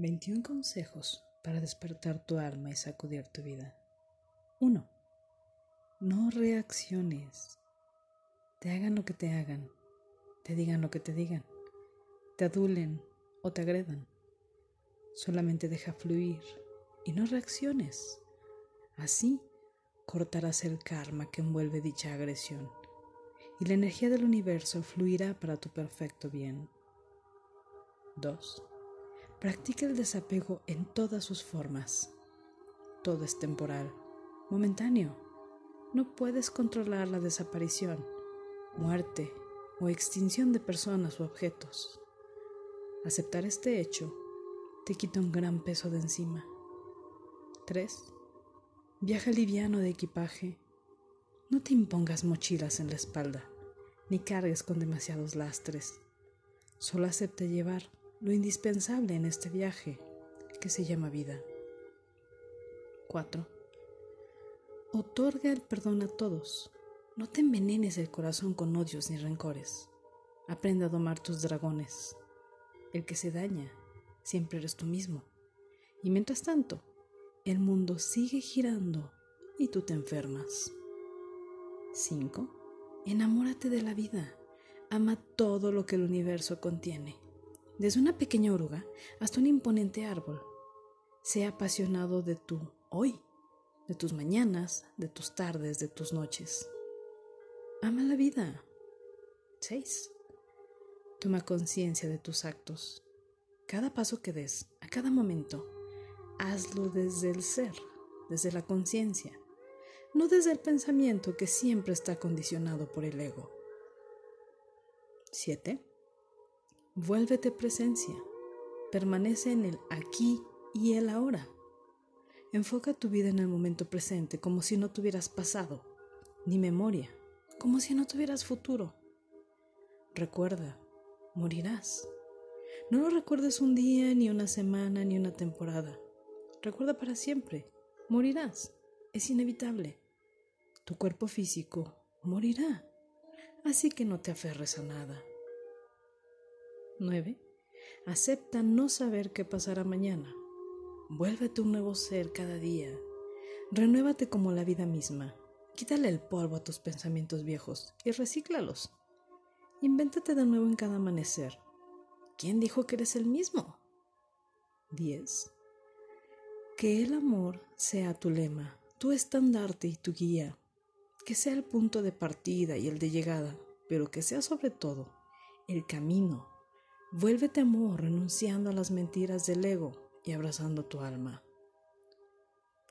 21 consejos para despertar tu alma y sacudir tu vida. 1. No reacciones. Te hagan lo que te hagan, te digan lo que te digan, te adulen o te agredan. Solamente deja fluir y no reacciones. Así cortarás el karma que envuelve dicha agresión y la energía del universo fluirá para tu perfecto bien. 2. Practica el desapego en todas sus formas. Todo es temporal, momentáneo. No puedes controlar la desaparición, muerte o extinción de personas u objetos. Aceptar este hecho te quita un gran peso de encima. 3. Viaja liviano de equipaje. No te impongas mochilas en la espalda, ni cargues con demasiados lastres. Solo acepta llevar lo indispensable en este viaje que se llama vida. 4. Otorga el perdón a todos. No te envenenes el corazón con odios ni rencores. Aprende a domar tus dragones. El que se daña siempre eres tú mismo. Y mientras tanto, el mundo sigue girando y tú te enfermas. 5. Enamórate de la vida. Ama todo lo que el universo contiene desde una pequeña oruga hasta un imponente árbol. Sea apasionado de tu hoy, de tus mañanas, de tus tardes, de tus noches. Ama la vida. 6. Toma conciencia de tus actos. Cada paso que des, a cada momento, hazlo desde el ser, desde la conciencia, no desde el pensamiento que siempre está condicionado por el ego. 7. Vuélvete presencia. Permanece en el aquí y el ahora. Enfoca tu vida en el momento presente como si no tuvieras pasado, ni memoria, como si no tuvieras futuro. Recuerda, morirás. No lo recuerdes un día, ni una semana, ni una temporada. Recuerda para siempre, morirás. Es inevitable. Tu cuerpo físico morirá. Así que no te aferres a nada. 9. Acepta no saber qué pasará mañana. Vuélvete un nuevo ser cada día. Renuévate como la vida misma. Quítale el polvo a tus pensamientos viejos y recíclalos. Invéntate de nuevo en cada amanecer. ¿Quién dijo que eres el mismo? 10. Que el amor sea tu lema, tu estandarte y tu guía. Que sea el punto de partida y el de llegada, pero que sea sobre todo el camino Vuélvete amor renunciando a las mentiras del ego y abrazando tu alma.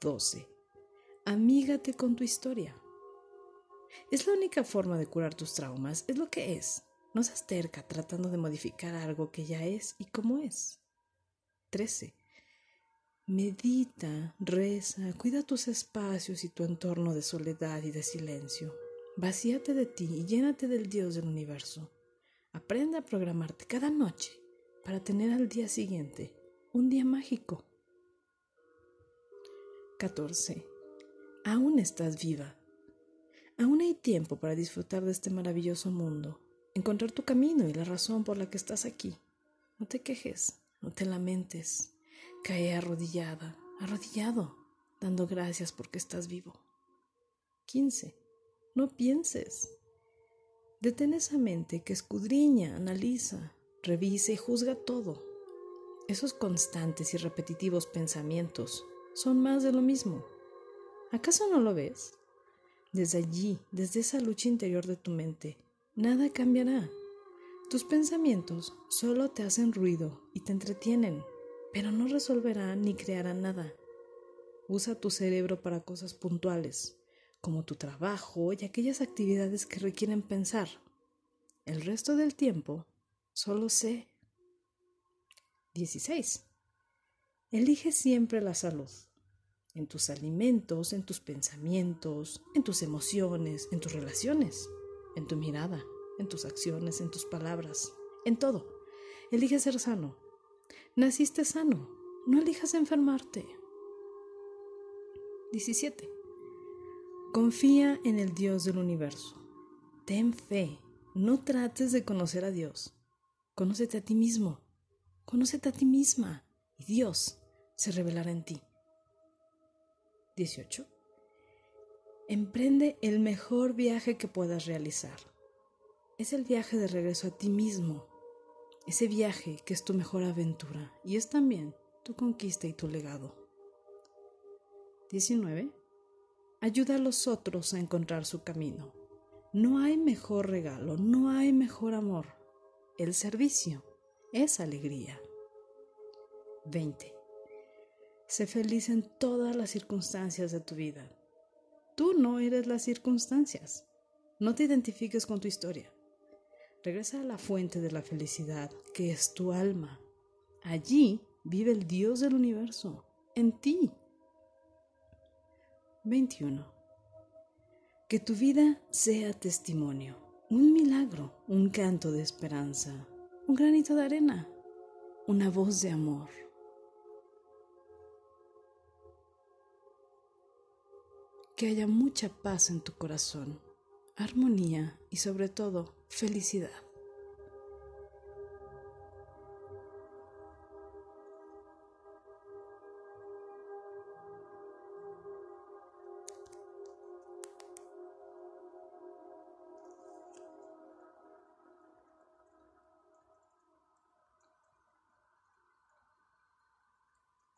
12. Amígate con tu historia. Es la única forma de curar tus traumas, es lo que es. No seas terca tratando de modificar algo que ya es y como es. 13. Medita, reza, cuida tus espacios y tu entorno de soledad y de silencio. Vacíate de ti y llénate del Dios del universo. Aprende a programarte cada noche para tener al día siguiente un día mágico. 14. Aún estás viva. Aún hay tiempo para disfrutar de este maravilloso mundo, encontrar tu camino y la razón por la que estás aquí. No te quejes, no te lamentes. Cae arrodillada, arrodillado, dando gracias porque estás vivo. 15. No pienses. Detén esa mente que escudriña, analiza, revisa y juzga todo. Esos constantes y repetitivos pensamientos son más de lo mismo. ¿Acaso no lo ves? Desde allí, desde esa lucha interior de tu mente, nada cambiará. Tus pensamientos solo te hacen ruido y te entretienen, pero no resolverán ni crearán nada. Usa tu cerebro para cosas puntuales, como tu trabajo y aquellas actividades que requieren pensar. El resto del tiempo, solo sé. 16. Elige siempre la salud. En tus alimentos, en tus pensamientos, en tus emociones, en tus relaciones, en tu mirada, en tus acciones, en tus palabras, en todo. Elige ser sano. Naciste sano. No elijas enfermarte. 17. Confía en el Dios del universo. Ten fe. No trates de conocer a Dios. Conócete a ti mismo. Conócete a ti misma. y Dios se revelará en ti. 18. Emprende el mejor viaje que puedas realizar. Es el viaje de regreso a ti mismo. Ese viaje que es tu mejor aventura y es también tu conquista y tu legado. 19. Ayuda a los otros a encontrar su camino. No hay mejor regalo, no hay mejor amor. El servicio es alegría. 20. Sé feliz en todas las circunstancias de tu vida. Tú no eres las circunstancias. No te identifiques con tu historia. Regresa a la fuente de la felicidad, que es tu alma. Allí vive el Dios del universo, en ti. 21. Que tu vida sea testimonio, un milagro, un canto de esperanza, un granito de arena, una voz de amor. que haya mucha paz en tu corazón, armonía y sobre todo felicidad.